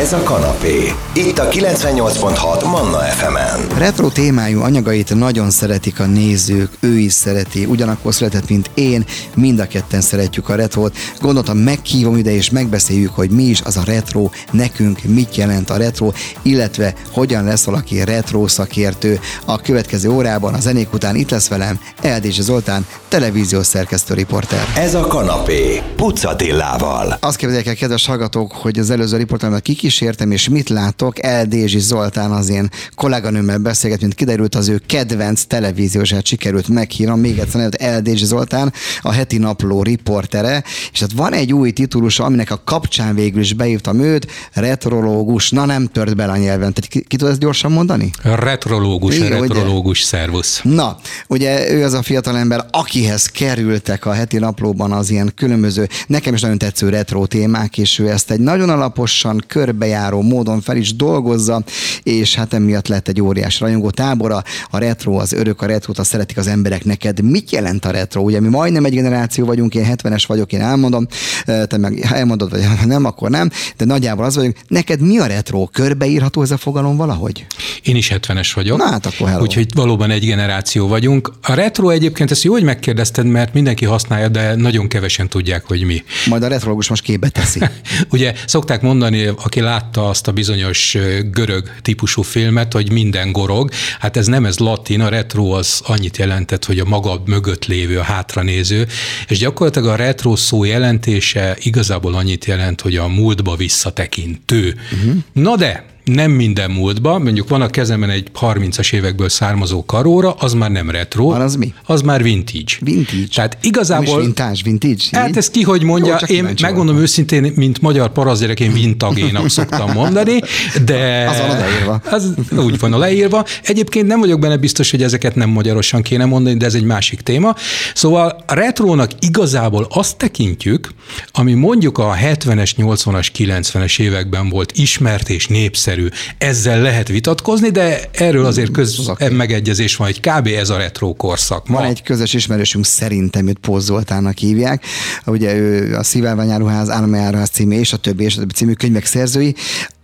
Ez a kanapé. Itt a 98.6 Manna FM-en. Retro témájú anyagait nagyon szeretik a nézők, ő is szereti, ugyanakkor szeretett, mint én, mind a ketten szeretjük a retrót. Gondoltam, meghívom ide és megbeszéljük, hogy mi is az a retro, nekünk mit jelent a retro, illetve hogyan lesz valaki retro szakértő. A következő órában, a zenék után itt lesz velem Eldés Zoltán, televíziós szerkesztő riporter. Ez a kanapé. Pucatillával. Azt képzeljék el, kedves hallgatók, hogy az előző riportálmat kikísértem, és mit látok? Eldézsi Zoltán az én kolléganőmmel beszélget, mint kiderült az ő kedvenc televíziósát sikerült meghívnom. Még egyszer, hogy Eldézsi Zoltán, a heti napló riportere, és hát van egy új titulusa, aminek a kapcsán végül is beírtam őt, retrológus. Na nem tört bele a nyelven. Tehát ki, ki tud ezt gyorsan mondani? Retrológus, Igen, ugye? retrológus, szervusz. Na, ugye ő az a fiatalember, akihez kerültek a heti naplóban az ilyen különböző, nekem is nagyon tetsző retro témák, és ő ezt egy nagyon alaposan, körbejáró módon fel is dolgozza, és hát emiatt lett egy óriás rajongó tábora. A retro, az örök, a retrót, azt szeretik az emberek. Neked mit jelent a retro? Ugye mi majdnem egy generáció vagyunk, én 70-es vagyok, én elmondom, te meg elmondod, vagy nem, akkor nem, de nagyjából az vagyunk. Neked mi a retro? Körbeírható ez a fogalom valahogy? Én is 70-es vagyok. Na hát akkor hello. Úgyhogy valóban egy generáció vagyunk. A retro egyébként, ezt jó, hogy megkérdezted, mert mindenki használja, de nagyon kevesen tudják, hogy mi. Majd a retrológus most képbe teszi. Ugye szokták mondani, aki látta azt a bizonyos görög típusú filmet, hogy minden gorog. Hát ez nem ez latin, a retro az annyit jelentett, hogy a maga mögött lévő, a hátranéző, és gyakorlatilag a retro szó jelentése igazából annyit jelent, hogy a múltba visszatekintő. Uh-huh. Na de, nem minden múltba, mondjuk van a kezemben egy 30-as évekből származó karóra, az már nem retro. Van az mi? Az már vintage. Vintage? Tehát Nem igazából... vintage, vintage? Hát ez ki, hogy mondja, Jó, én megmondom voltam. őszintén, mint magyar parazgyerek, én vintagénak szoktam mondani, de... Az van odaírva. Az úgy van a leírva. Egyébként nem vagyok benne biztos, hogy ezeket nem magyarosan kéne mondani, de ez egy másik téma. Szóval a retrónak igazából azt tekintjük, ami mondjuk a 70-es, 80-as, 90-es években volt ismert és népszerű. Ezzel lehet vitatkozni, de erről azért köz megegyezés van, hogy kb. ez a retro korszak. Ma Van egy közös ismerősünk, szerintem őt Póz Zoltánnak hívják. Ugye ő a Szíválványáruház, Államjáruház című és a többi és a többi című könyvek szerzői.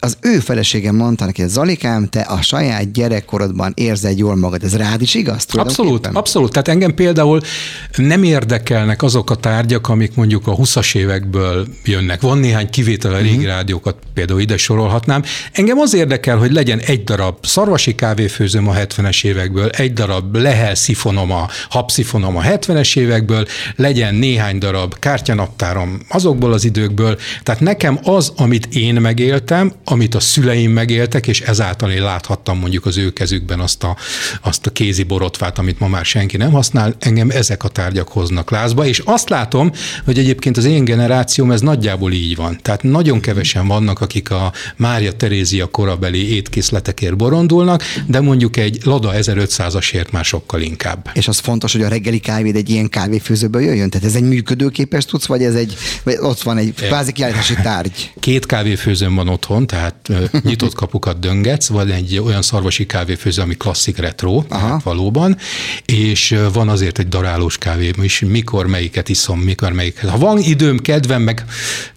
Az ő feleségem mondta neki, hogy Zalikám, te a saját gyerekkorodban érzed jól magad. Ez rád is igaz? Abszolút, abszolút. Tehát engem például nem érdekelnek azok a tárgyak, amik mondjuk a 20-as évekből jönnek. Van néhány kivétel a régi rádiókat, például ide sorolhatnám. Engem az érdekel, hogy legyen egy darab szarvasi kávéfőzőm a 70-es évekből, egy darab lehel szifonom a habszifonom a 70-es évekből, legyen néhány darab kártyanaptárom azokból az időkből. Tehát nekem az, amit én megéltem, amit a szüleim megéltek, és ezáltal én láthattam mondjuk az ő kezükben azt a, azt a kézi borotvát, amit ma már senki nem használ, engem ezek a tárgyak hoznak lázba, és azt látom, hogy egyébként az én generációm ez nagyjából így van. Tehát nagyon kevesen vannak, akik a Mária Terézia korabeli étkészletekért borondulnak, de mondjuk egy Lada 1500-asért már sokkal inkább. És az fontos, hogy a reggeli kávéd egy ilyen kávéfőzőből jöjjön? Tehát ez egy működőképes tudsz, vagy ez egy, vagy ott van egy kvázi kiállítási tárgy? Két kávéfőzőm van otthon, tehát nyitott kapukat döngetsz, van egy olyan szarvasi kávéfőző, ami klasszik retro, tehát valóban, és van azért egy darálós kávé is, mikor melyiket iszom, mikor melyiket. Ha van időm, kedvem, meg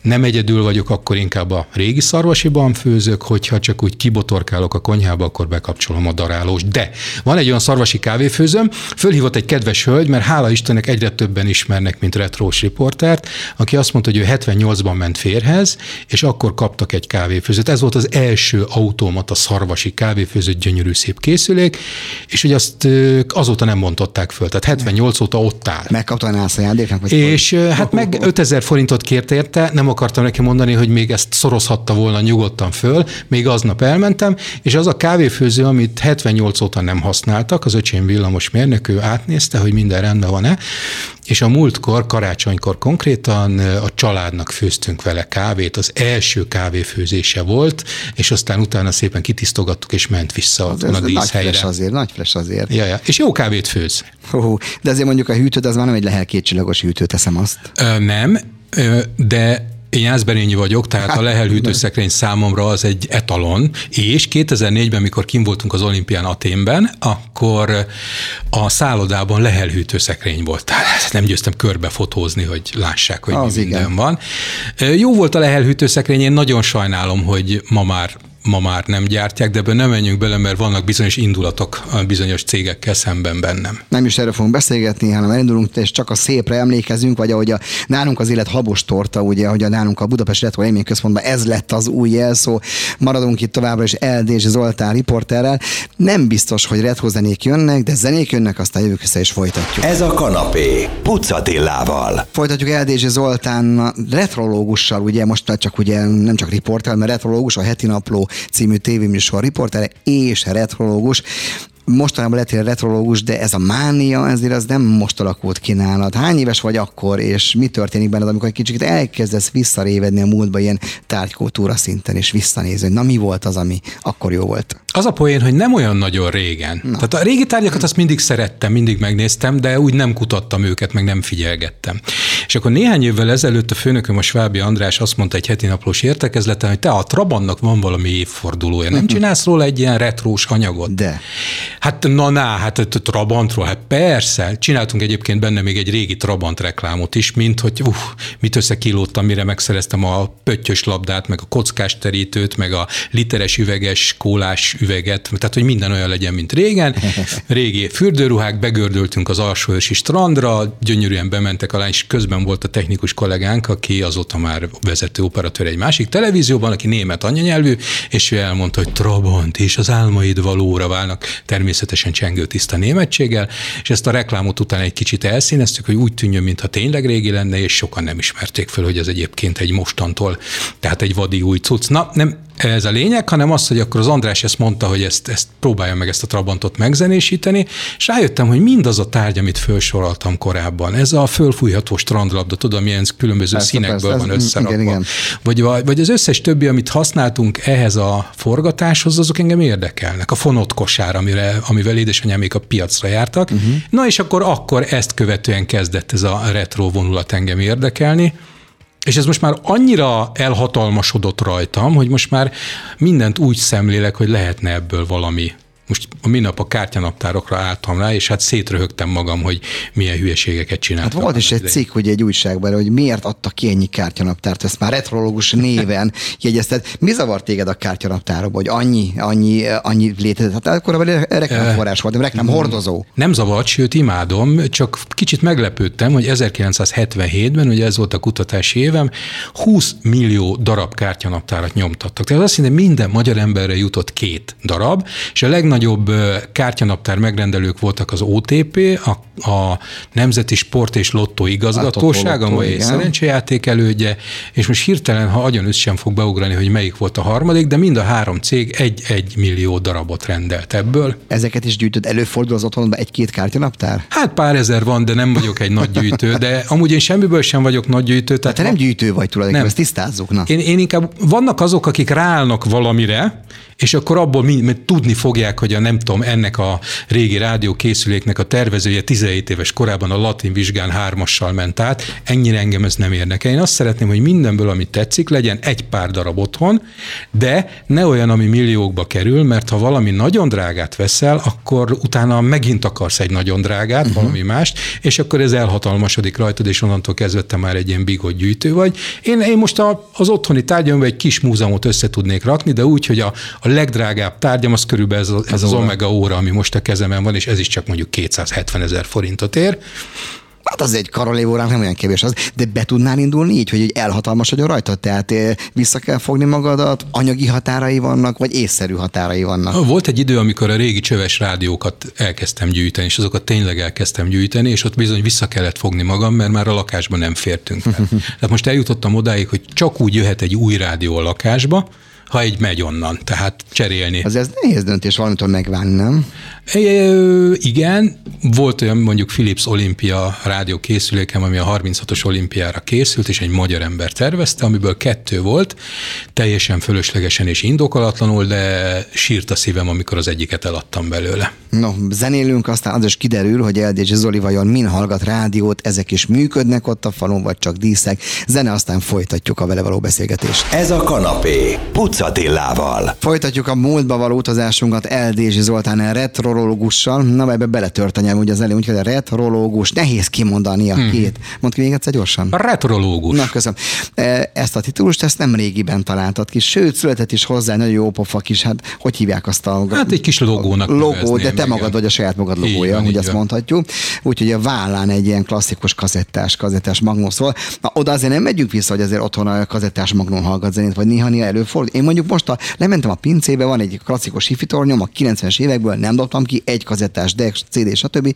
nem egyedül vagyok, akkor inkább a régi szarvasiban főzök, hogyha csak úgy kibotorkálok a konyhába, akkor bekapcsolom a darálós. De van egy olyan szarvasi kávéfőzőm, fölhívott egy kedves hölgy, mert hála Istennek egyre többen ismernek, mint retrós riportert, aki azt mondta, hogy ő 78-ban ment férhez, és akkor kaptak egy kávéfőzőt. Ez volt az első automata szarvasi kávéfőző, gyönyörű szép készülék, és hogy azt azóta nem mondották föl. Tehát 78 óta ott áll. Megkaptál nász ajándéknak? És ö, hát meg 5000 forintot kért érte, nem akartam neki mondani, hogy még ezt szorozhatta volna nyugodtan föl, még aznap elmentem, és az a kávéfőző, amit 78 óta nem használtak, az öcsém villamos mérnök, ő átnézte, hogy minden rendben van-e, és a múltkor, karácsonykor konkrétan a családnak főztünk vele kávét, az első kávéfőzése volt, és aztán utána szépen kitisztogattuk, és ment vissza Ez, otthon a nagy díszhelyre. fles azért, nagy fles azért. Ja, ja. És jó kávét főz. Hú, de azért mondjuk a hűtőd az már nem egy lehel kétcsillagos hűtő, teszem azt. Ö, nem, ö, de Én Jászberényi vagyok, tehát a Lehel hűtőszekrény számomra az egy etalon, és 2004-ben, mikor kim voltunk az olimpián Aténben, akkor a szállodában Lehel hűtőszekrény volt. Tehát nem győztem körbefotózni, hogy lássák, hogy az mi minden igen. van. Jó volt a Lehel hűtőszekrény, én nagyon sajnálom, hogy ma már ma már nem gyártják, de ebben nem menjünk bele, mert vannak bizonyos indulatok bizonyos cégekkel szemben bennem. Nem is erről fogunk beszélgetni, hanem elindulunk, és csak a szépre emlékezünk, vagy ahogy a, nálunk az élet habos torta, ugye, hogy a nálunk a Budapest Retro Élmény Központban ez lett az új jelszó. Maradunk itt továbbra is LD Zoltán riporterrel. Nem biztos, hogy retro zenék jönnek, de zenék jönnek, aztán jövök össze és folytatjuk. Ez a kanapé, Pucatillával. Folytatjuk LD Zoltán retrológussal, ugye most csak ugye nem csak riporter, mert retrológus, a heti napló című tévéműsor riportere és retrológus mostanában lettél retrológus, de ez a mánia, ezért az nem most alakult ki nálad. Hány éves vagy akkor, és mi történik benned, amikor egy kicsit elkezdesz visszarévedni a múltba ilyen tárgykultúra szinten, és visszanézni, na mi volt az, ami akkor jó volt? Az a poén, hogy nem olyan nagyon régen. Na. Tehát a régi tárgyakat azt mindig szerettem, mindig megnéztem, de úgy nem kutattam őket, meg nem figyelgettem. És akkor néhány évvel ezelőtt a főnököm, a Svábi András azt mondta egy heti naplós értekezleten, hogy te a Trabantnak van valami évfordulója, nem csinálsz róla egy ilyen retrós anyagot? De. Hát na, na, hát a Trabantról, hát persze. Csináltunk egyébként benne még egy régi Trabant reklámot is, mint hogy uh, mit összekilódtam, mire megszereztem a pöttyös labdát, meg a kockás terítőt, meg a literes üveges kólás üveget, tehát hogy minden olyan legyen, mint régen. Régi fürdőruhák, begördültünk az alsóősi strandra, gyönyörűen bementek alá, és közben volt a technikus kollégánk, aki azóta már vezető operatőr egy másik televízióban, aki német anyanyelvű, és ő elmondta, hogy Trabant és az álmaid valóra válnak, természetesen csengő tiszta németséggel, és ezt a reklámot után egy kicsit elszíneztük, hogy úgy tűnjön, mintha tényleg régi lenne, és sokan nem ismerték fel, hogy ez egyébként egy mostantól, tehát egy vadi új cucc. Na, nem ez a lényeg, hanem az, hogy akkor az András ezt mondta, hogy ezt, ezt próbálja meg ezt a Trabantot megzenésíteni, és rájöttem, hogy mindaz a tárgy, amit felsoroltam korábban, ez a fölfújható strandlabda, tudom, milyen különböző persze, színekből persze, van összerakva. Igen, igen. Vagy, vagy az összes többi, amit használtunk ehhez a forgatáshoz, azok engem érdekelnek. A fonott kosár, amire, amivel édesanyámék a piacra jártak. Uh-huh. Na és akkor, akkor ezt követően kezdett ez a retro vonulat engem érdekelni. És ez most már annyira elhatalmasodott rajtam, hogy most már mindent úgy szemlélek, hogy lehetne ebből valami most a minap a kártyanaptárokra álltam rá, és hát szétröhögtem magam, hogy milyen hülyeségeket csináltam. Hát volt is egy cikk, hogy egy újságban, hogy miért adta ki ennyi kártyanaptárt, ezt már retrológus néven jegyezted. Mi zavart téged a kártyanaptárokba, hogy annyi, annyi, annyi létezett? Hát akkor a reklámforrás volt, reklám hordozó. Nem zavart, sőt imádom, csak kicsit meglepődtem, hogy 1977-ben, ugye ez volt a kutatási évem, 20 millió darab kártyanaptárat nyomtattak. Tehát azt hiszem, minden magyar emberre jutott két darab, és a legnagyobb legnagyobb kártyanaptár megrendelők voltak az OTP, a, a Nemzeti Sport és Lottó igazgatóság, a mai szerencsejáték elődje, és most hirtelen, ha agyon sem fog beugrani, hogy melyik volt a harmadik, de mind a három cég egy-egy millió darabot rendelt ebből. Ezeket is gyűjtöd, előfordul az otthonban egy-két kártyanaptár? Hát pár ezer van, de nem vagyok egy nagy gyűjtő, de amúgy én semmiből sem vagyok nagy gyűjtő. Tehát te nem gyűjtő vagy tulajdonképpen, ezt tisztázzuk. Na. Én, én inkább, vannak azok, akik ráállnak valamire, és akkor abból mi, mi tudni fogják, hogy a nem tudom, ennek a régi rádiókészüléknek a tervezője 17 éves korában a latin vizsgán hármassal ment át, ennyire engem ez nem érdekel. Én azt szeretném, hogy mindenből, ami tetszik, legyen egy pár darab otthon, de ne olyan, ami milliókba kerül, mert ha valami nagyon drágát veszel, akkor utána megint akarsz egy nagyon drágát, uh-huh. valami mást, és akkor ez elhatalmasodik rajtad, és onnantól kezdve te már egy ilyen bigot gyűjtő vagy. Én, én most a, az otthoni tárgyamban egy kis múzeumot össze tudnék rakni, de úgy, hogy a, a legdrágább tárgyam az körülbelül ez, ez az, az Omega óra, ami most a kezemen van, és ez is csak mondjuk 270 ezer forintot ér. Hát az egy karolév órán nem olyan kevés az, de be tudnál indulni így, hogy elhatalmasodjon rajta? Tehát eh, vissza kell fogni magadat, anyagi határai vannak, vagy észszerű határai vannak? Volt egy idő, amikor a régi csöves rádiókat elkezdtem gyűjteni, és azokat tényleg elkezdtem gyűjteni, és ott bizony vissza kellett fogni magam, mert már a lakásban nem fértünk. Tehát most eljutottam odáig, hogy csak úgy jöhet egy új rádió a lakásba, ha egy megy onnan, tehát cserélni. Az ez nehéz döntés valamitől megválni, nem? É, igen, volt olyan mondjuk Philips Olimpia rádió készülékem, ami a 36-os olimpiára készült, és egy magyar ember tervezte, amiből kettő volt, teljesen fölöslegesen és indokolatlanul, de sírt a szívem, amikor az egyiket eladtam belőle. No, zenélünk, aztán az is kiderül, hogy LDG Zoli vajon min hallgat rádiót, ezek is működnek ott a falon, vagy csak díszek. Zene, aztán folytatjuk a vele való beszélgetést. Ez a kanapé, Pucatillával. Folytatjuk a múltba való utazásunkat LDG Zoltán retrológussal. Na, ebbe beletört a nyelv, ugye az elő, úgyhogy a retrológus, nehéz kimondani a hmm. két. Mondd ki még egyszer gyorsan. A retrológus. Na, köszönöm. E, ezt a titulust, ezt nem régiben találtad ki, sőt, született is hozzá, nagyon jó pofa kis, hát hogy hívják azt a... Hát egy kis logónak Logó, de te magad vagy a saját magad logója, van, hogy azt van. mondhatjuk. Úgyhogy a vállán egy ilyen klasszikus kazettás, kazettás magnó szól. Na, oda azért nem megyünk vissza, hogy azért otthon a kazettás magnó hallgat zenét, vagy néha-néha előfordul. Én mondjuk most a, lementem a pincébe, van egy klasszikus hifitornyom a 90-es évekből, nem dobtam ki, egy kazettás, Dex, CD, stb.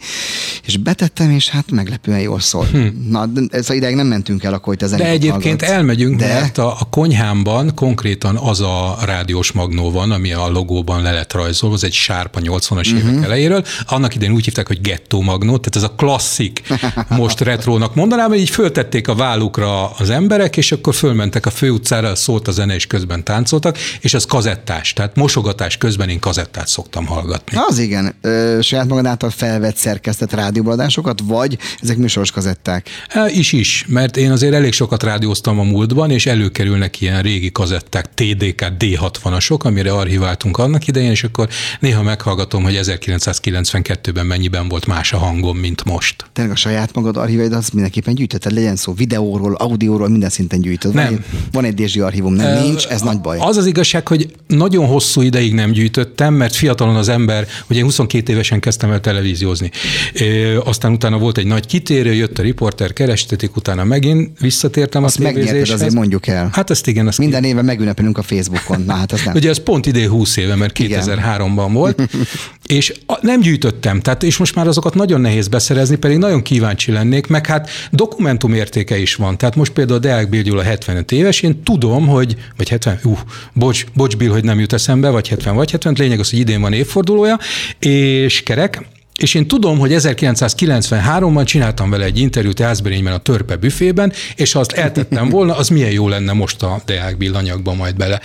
És betettem, és hát meglepően jól szól. Hm. Na, ez a ideig nem mentünk el, akkor hogy te De egyébként hallgatsz. elmegyünk, de... mert a, a konyhámban konkrétan az a rádiós magnó van, ami a logóban le lett rajzolva, az egy sárpa 80-as uh-huh. évek mhm. elejéről. Annak idején úgy hívták, hogy gettó magnó, tehát ez a klasszik, most retrónak mondanám, hogy így föltették a vállukra az emberek, és akkor fölmentek a főutcára, szólt a zene, és közben táncoltak, és az kazettás, tehát mosogatás közben én kazettát szoktam hallgatni. Az igen, Ö, saját magad által felvett szerkesztett rádióadásokat, vagy ezek műsoros kazetták? E, is is, mert én azért elég sokat rádióztam a múltban, és előkerülnek ilyen régi kazetták, TDK D60-asok, amire archiváltunk annak idején, és akkor néha meghallgatom, hogy 1992-ben mennyiben volt más a hangom, mint most. Tényleg a saját magad archívaid azt mindenképpen gyűjtötted, legyen szó videóról, audióról, minden szinten gyűjtöd. Nem. Van egy, van egy archívum, nem, nincs, ez nagy baj. Az az igazság, hogy nagyon hosszú ideig nem gyűjtöttem, mert fiatalon az ember, ugye én 22 évesen kezdtem el televíziózni. Aztán utána volt egy nagy kitérő, jött a riporter, kerestetik, utána megint visszatértem azt a megnyerted, azért mondjuk el. Hát ezt igen. Ezt Minden éve megünnepelünk a Facebookon. Na, hát ez nem. Ugye ez pont idén 20 éve, mert 2003-ban volt, és nem gyűjtöttem, tehát és most már azokat nagyon nehéz beszerezni, pedig nagyon kíváncsi lennék, meg hát dokumentum értéke is van. Tehát most például Deák Bill Gyula 75 éves, én tudom, hogy, vagy 70, uh, bocs, bocs Bill, hogy nem jut eszembe, vagy 70, vagy 70, lényeg az, hogy idén van évfordulója, és kerek, és én tudom, hogy 1993-ban csináltam vele egy interjút Jászberényben a Törpe büfében, és ha azt eltettem volna, az milyen jó lenne most a Deák Bill anyagba majd bele.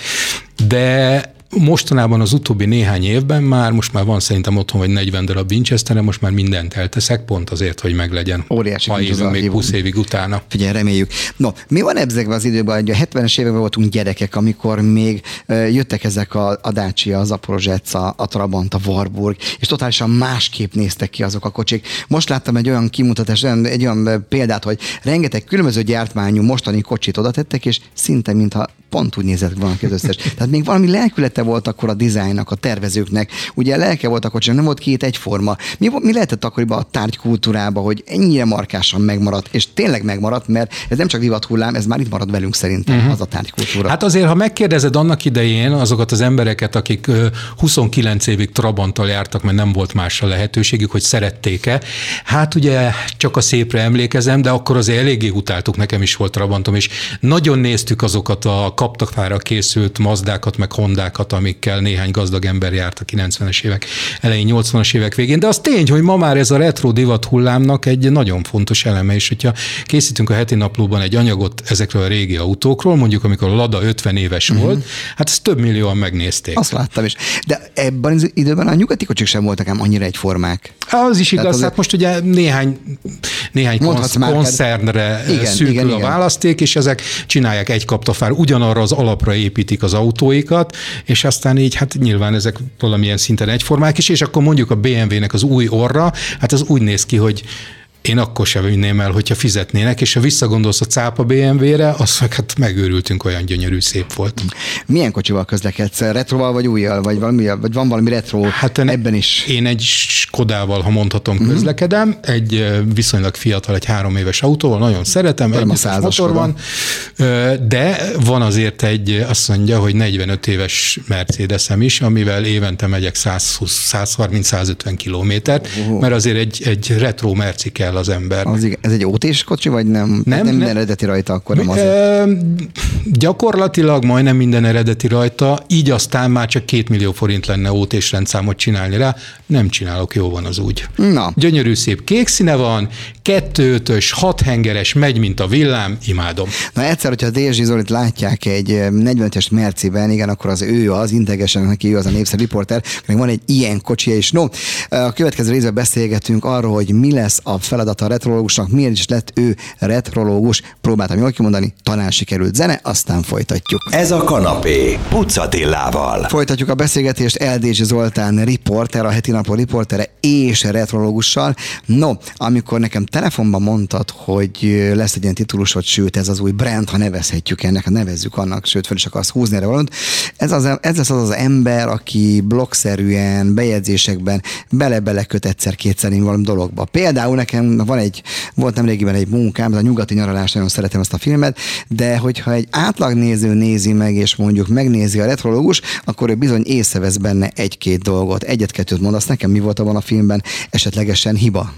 De Mostanában az utóbbi néhány évben már, most már van szerintem otthon vagy 40 darab winchester most már mindent elteszek, pont azért, hogy meglegyen. Óriási ha évünk még 20 évig utána. Figyelj, reméljük. No, mi van ezekben az időben, hogy a 70-es években voltunk gyerekek, amikor még jöttek ezek a, a Dacia, az Aporozsetsz, a, a Trabant, a Warburg, és totálisan másképp néztek ki azok a kocsik. Most láttam egy olyan kimutatást, egy olyan példát, hogy rengeteg különböző gyártmányú mostani kocsit oda tettek, és szinte mintha pont úgy nézett volna az összes. Tehát még valami lelkülete volt akkor a dizájnnak, a tervezőknek. Ugye lelke volt akkor, csak nem volt két egyforma. Mi, mi lehetett akkoriban a tárgykultúrába, hogy ennyire markásan megmaradt, és tényleg megmaradt, mert ez nem csak divat hullám, ez már itt marad velünk szerintem, uh-huh. az a tárgykultúra. Hát azért, ha megkérdezed annak idején azokat az embereket, akik 29 évig Trabanttal jártak, mert nem volt másra lehetőségük, hogy szerették-e, hát ugye csak a szépre emlékezem, de akkor azért eléggé utáltuk, nekem is volt Trabantom, és nagyon néztük azokat a kaptaktára készült Mazdákat, meg Hondákat, amikkel néhány gazdag ember járt a 90-es évek elején, 80-as évek végén. De az tény, hogy ma már ez a retro divat hullámnak egy nagyon fontos eleme, és hogyha készítünk a heti naplóban egy anyagot ezekről a régi autókról, mondjuk amikor a Lada 50 éves uh-huh. volt, hát ezt több millióan megnézték. Azt láttam is. De ebben az időben a nyugati kocsik sem voltak ám annyira egyformák. Az is igaz, Tehát hát most ugye néhány, néhány konsz, koncernre igen, szűkül igen, a igen. választék, és ezek csinálják egy kaptafár, ugyanarra az alapra építik az autóikat, és aztán így hát nyilván ezek valamilyen szinten egyformák is, és akkor mondjuk a BMW-nek az új orra, hát az úgy néz ki, hogy én akkor sem vinném el, hogyha fizetnének, és ha visszagondolsz a cápa BMW-re, az meg hát megőrültünk, olyan gyönyörű, szép volt. Milyen kocsival közlekedsz? Retroval vagy újjal? Vagy, valami, vagy van valami retro hát ebben is? Én egy Skodával, ha mondhatom, uh-huh. közlekedem, egy viszonylag fiatal, egy három éves autóval, nagyon szeretem, egy motor van, de van azért egy, azt mondja, hogy 45 éves Mercedesem is, amivel évente megyek 130-150 kilométert, uh-huh. mert azért egy, egy retro merci kell kell az ember. Az, igen. ez egy ótés kocsi, vagy nem? Nem, nem minden eredeti rajta, akkor nem az. Gyakorlatilag majdnem minden eredeti rajta, így aztán már csak két millió forint lenne ótés rendszámot csinálni rá. Nem csinálok, jó van az úgy. Na. Gyönyörű szép kék színe van, kettőtös, hat hengeres, megy, mint a villám, imádom. Na egyszer, hogyha Dézsi Zolit látják egy 40-es Merciben, igen, akkor az ő az, integesen neki ő az a népszerű riporter, van egy ilyen kocsia is. No, a következő részben beszélgetünk arról, hogy mi lesz a feladata a retrológusnak, miért is lett ő retrológus. Próbáltam jól kimondani, talán sikerült zene, aztán folytatjuk. Ez a kanapé, Pucatillával. Folytatjuk a beszélgetést Eldézsi Zoltán riporter, a heti napon riportere és retrológussal. No, amikor nekem telefonban mondtad, hogy lesz egy ilyen titulusod, sőt, ez az új brand, ha nevezhetjük ennek, ha nevezzük annak, sőt, fel is akarsz húzni erre valamit. Ez, az, ez lesz az az ember, aki blogszerűen, bejegyzésekben bele-bele köt egyszer-kétszer valami dologba. Például nekem van egy, volt nemrégiben egy munkám, ez a nyugati nyaralás, nagyon szeretem ezt a filmet, de hogyha egy átlagnéző nézi meg, és mondjuk megnézi a retrológus, akkor ő bizony észrevesz benne egy-két dolgot. Egyet-kettőt mondasz nekem, mi volt abban a filmben esetlegesen hiba?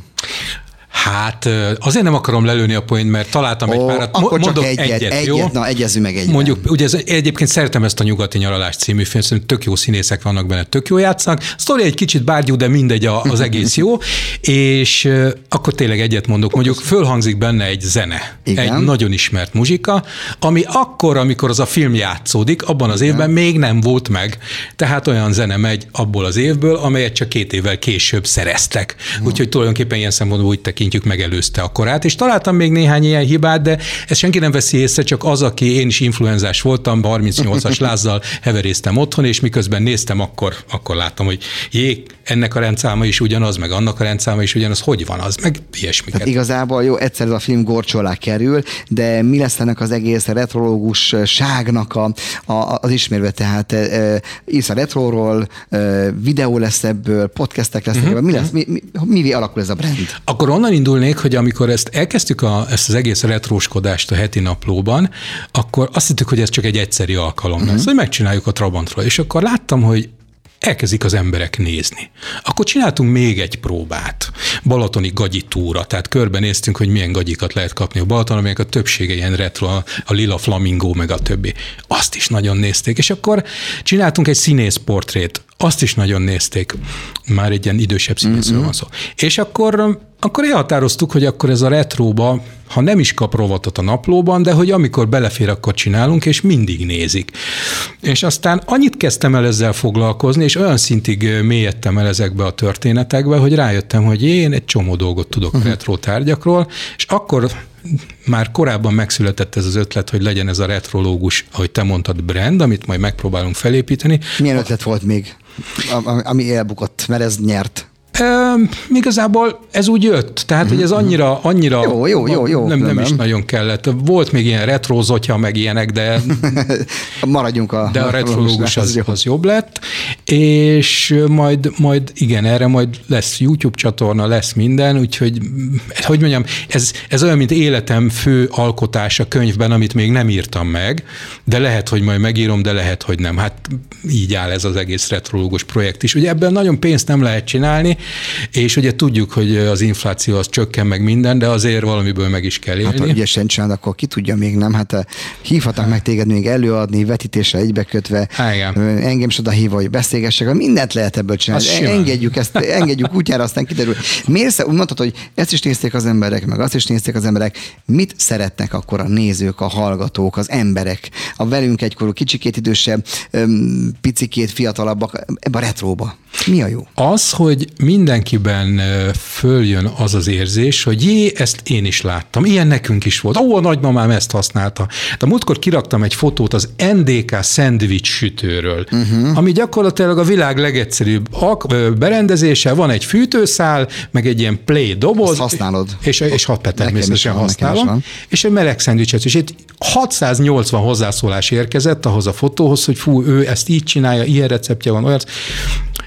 Hát azért nem akarom lelőni a poént, mert találtam egy párat. Akkor Mondok csak egyet, egyet, egyet jó? na egyezzünk meg egyet. Mondjuk, ugye ez, egyébként szeretem ezt a Nyugati Nyaralás című film, szerintem tök jó színészek vannak benne, tök jó játszanak. A sztori egy kicsit bárgyú, de mindegy, az egész jó. És akkor tényleg egyet mondok, mondjuk fölhangzik benne egy zene, Igen. egy nagyon ismert muzsika, ami akkor, amikor az a film játszódik, abban az évben Igen. még nem volt meg. Tehát olyan zene megy abból az évből, amelyet csak két évvel később szereztek. Úgyhogy tulajdonképpen ilyen szempontból úgy tekint tekintjük, megelőzte a korát, és találtam még néhány ilyen hibát, de ezt senki nem veszi észre, csak az, aki én is influenzás voltam, 38-as lázzal heveréztem otthon, és miközben néztem, akkor, akkor láttam, hogy jé, ennek a rendszáma is ugyanaz, meg annak a rendszáma is ugyanaz, hogy van az, meg ilyesmiket. Tehát igazából jó, egyszer ez a film gorcsó alá kerül, de mi lesz ennek az egész retrológusságnak a, a, az ismérve, tehát e, írsz a retroról, e, videó lesz ebből, podcastek lesznek uh-huh, ebből, mi lesz, mi, mi, mi, mi alakul ez a brand? Akkor onnan indulnék, hogy amikor ezt elkezdtük a, ezt az egész retróskodást a heti naplóban, akkor azt hittük, hogy ez csak egy egyszeri alkalom lesz, uh-huh. hogy megcsináljuk a Trabantról. És akkor láttam, hogy elkezdik az emberek nézni. Akkor csináltunk még egy próbát, balatoni gagyi túra, tehát körbenéztünk, hogy milyen gagyikat lehet kapni a Balaton, amelyek a többsége ilyen retro, a, a lila flamingó, meg a többi. Azt is nagyon nézték, és akkor csináltunk egy színész portrét, azt is nagyon nézték. Már egy ilyen idősebb színészről mm-hmm. van szó. És akkor, akkor elhatároztuk, hogy akkor ez a retróba, ha nem is kap rovatot a naplóban, de hogy amikor belefér, akkor csinálunk, és mindig nézik. És aztán annyit kezdtem el ezzel foglalkozni, és olyan szintig mélyedtem el ezekbe a történetekbe, hogy rájöttem, hogy én egy csomó dolgot tudok uh-huh. retro tárgyakról, és akkor már korábban megszületett ez az ötlet, hogy legyen ez a retrológus, ahogy te mondtad, brand, amit majd megpróbálunk felépíteni. Milyen ötlet volt még? ami elbukott, mert ez nyert. E, igazából ez úgy jött, tehát hogy ez annyira, annyira jó, jó, jó, jó, nem, nem, nem, is nagyon kellett. Volt még ilyen retrózotja, meg ilyenek, de maradjunk a De a retrológus az, az, az jobb lett, és majd, majd igen, erre majd lesz YouTube csatorna, lesz minden, úgyhogy hogy mondjam, ez, ez olyan, mint életem fő alkotása könyvben, amit még nem írtam meg, de lehet, hogy majd megírom, de lehet, hogy nem. Hát így áll ez az egész retrológus projekt is. Ugye ebben nagyon pénzt nem lehet csinálni, és ugye tudjuk, hogy az infláció az csökken meg minden, de azért valamiből meg is kell élni. Hát ha ügyesen csinálod, akkor ki tudja még nem, hát eh, hívhatnak meg téged még előadni, vetítésre egybekötve, Igen. engem is oda hívva, hogy beszélgessek, mindent lehet ebből csinálni. Engedjük ezt, engedjük útjára, aztán kiderül. Miért mondtad, hogy ezt is nézték az emberek, meg azt is nézték az emberek. Mit szeretnek akkor a nézők, a hallgatók, az emberek, a velünk egykorú kicsikét idősebb, picikét fiatalabbak ebbe a retróba? Mi a jó? Az, hogy mindenkiben följön az az érzés, hogy jé, ezt én is láttam, ilyen nekünk is volt. Ó, a nagymamám ezt használta. De múltkor kiraktam egy fotót az NDK szendvics sütőről, uh-huh. ami gyakorlatilag a világ legegyszerűbb berendezése, van egy fűtőszál, meg egy ilyen play doboz. Azt használod. És, és hat természetesen használom. És egy meleg szendvicset. És itt 680 hozzászólás érkezett ahhoz a fotóhoz, hogy fú, ő ezt így csinálja, ilyen receptje van, olyat.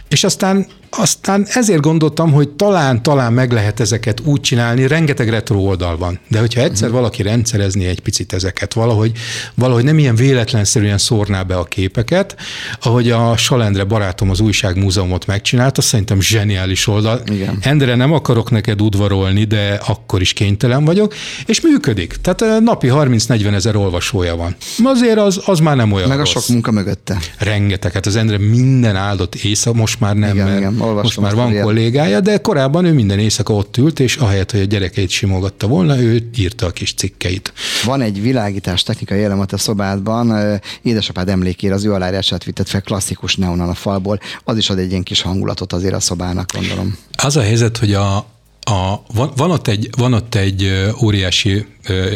És aztán aztán ezért gondoltam, hogy talán, talán meg lehet ezeket úgy csinálni, rengeteg retro oldal van, de hogyha egyszer uh-huh. valaki rendszerezni egy picit ezeket, valahogy, valahogy nem ilyen véletlenszerűen szórná be a képeket, ahogy a Salendre barátom az újságmúzeumot megcsinálta, szerintem zseniális oldal. Igen. Endre, nem akarok neked udvarolni, de akkor is kénytelen vagyok, és működik. Tehát napi 30-40 ezer olvasója van. Azért az, az már nem olyan Meg rossz. a sok munka mögötte. Rengeteg. Hát az Endre minden áldott éjszaka, most már nem, igen, mert igen, most már van ilyet. kollégája, de korábban ő minden éjszaka ott ült, és ahelyett, hogy a gyerekeit simogatta volna, ő írta a kis cikkeit. Van egy világítás technikai elemet a szobádban, édesapád emlékére az ő alárását vitted fel klasszikus neonan a falból, az is ad egy ilyen kis hangulatot azért a szobának, gondolom. Az a helyzet, hogy a, a, van, van, ott egy, van ott egy óriási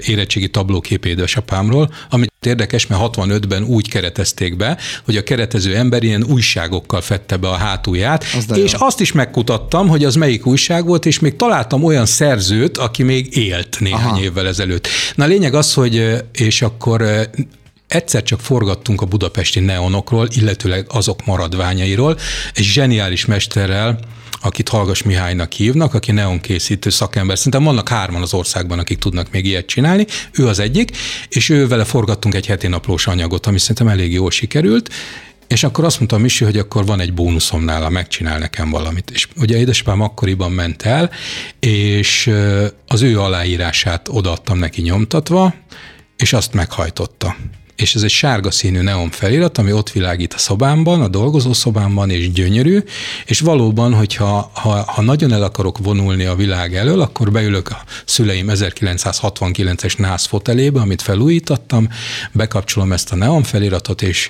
érettségi tablókép édesapámról, amit érdekes, mert 65-ben úgy keretezték be, hogy a keretező ember ilyen újságokkal fette be a hátulját, az és jó. azt is megkutattam, hogy az melyik újság volt, és még találtam olyan szerzőt, aki még élt néhány Aha. évvel ezelőtt. Na a lényeg az, hogy és akkor egyszer csak forgattunk a budapesti neonokról, illetőleg azok maradványairól, egy zseniális mesterrel, akit Hallgas Mihálynak hívnak, aki neonkészítő szakember. Szerintem vannak hárman az országban, akik tudnak még ilyet csinálni. Ő az egyik, és ő vele forgattunk egy heti naplós anyagot, ami szerintem elég jól sikerült, és akkor azt mondta Misi, hogy akkor van egy bónuszom nála, megcsinál nekem valamit. És ugye édesapám akkoriban ment el, és az ő aláírását odaadtam neki nyomtatva, és azt meghajtotta és ez egy sárga színű neon felirat, ami ott világít a szobámban, a dolgozószobámban, és gyönyörű, és valóban, hogyha ha, ha nagyon el akarok vonulni a világ elől, akkor beülök a szüleim 1969-es NAS fotelébe, amit felújítottam, bekapcsolom ezt a neon feliratot, és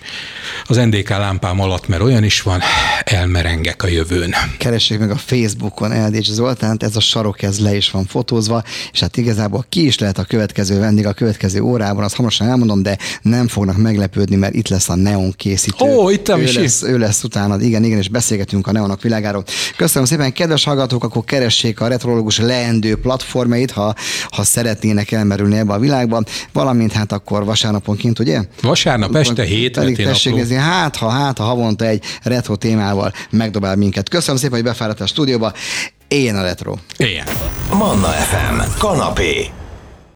az NDK lámpám alatt, mert olyan is van, elmerengek a jövőn. Keressék meg a Facebookon Eldécs Zoltánt, ez a sarok, ez le is van fotózva, és hát igazából ki is lehet a következő vendég a következő órában, azt hamarosan elmondom, de nem nem fognak meglepődni, mert itt lesz a Neon készítő. Ó, itt ő is. Lesz, ő lesz utána, igen, igen, és beszélgetünk a Neonok világáról. Köszönöm szépen, kedves hallgatók, akkor keressék a retrológus leendő platformait, ha, ha szeretnének elmerülni ebbe a világba, valamint hát akkor vasárnaponként, ugye? Vasárnap este hét Pedig tessék nézni, hát ha, hát ha havonta egy retro témával megdobál minket. Köszönöm szépen, hogy befáradt a stúdióba. Éljen a retro. Éljen. Manna FM. Kanapé.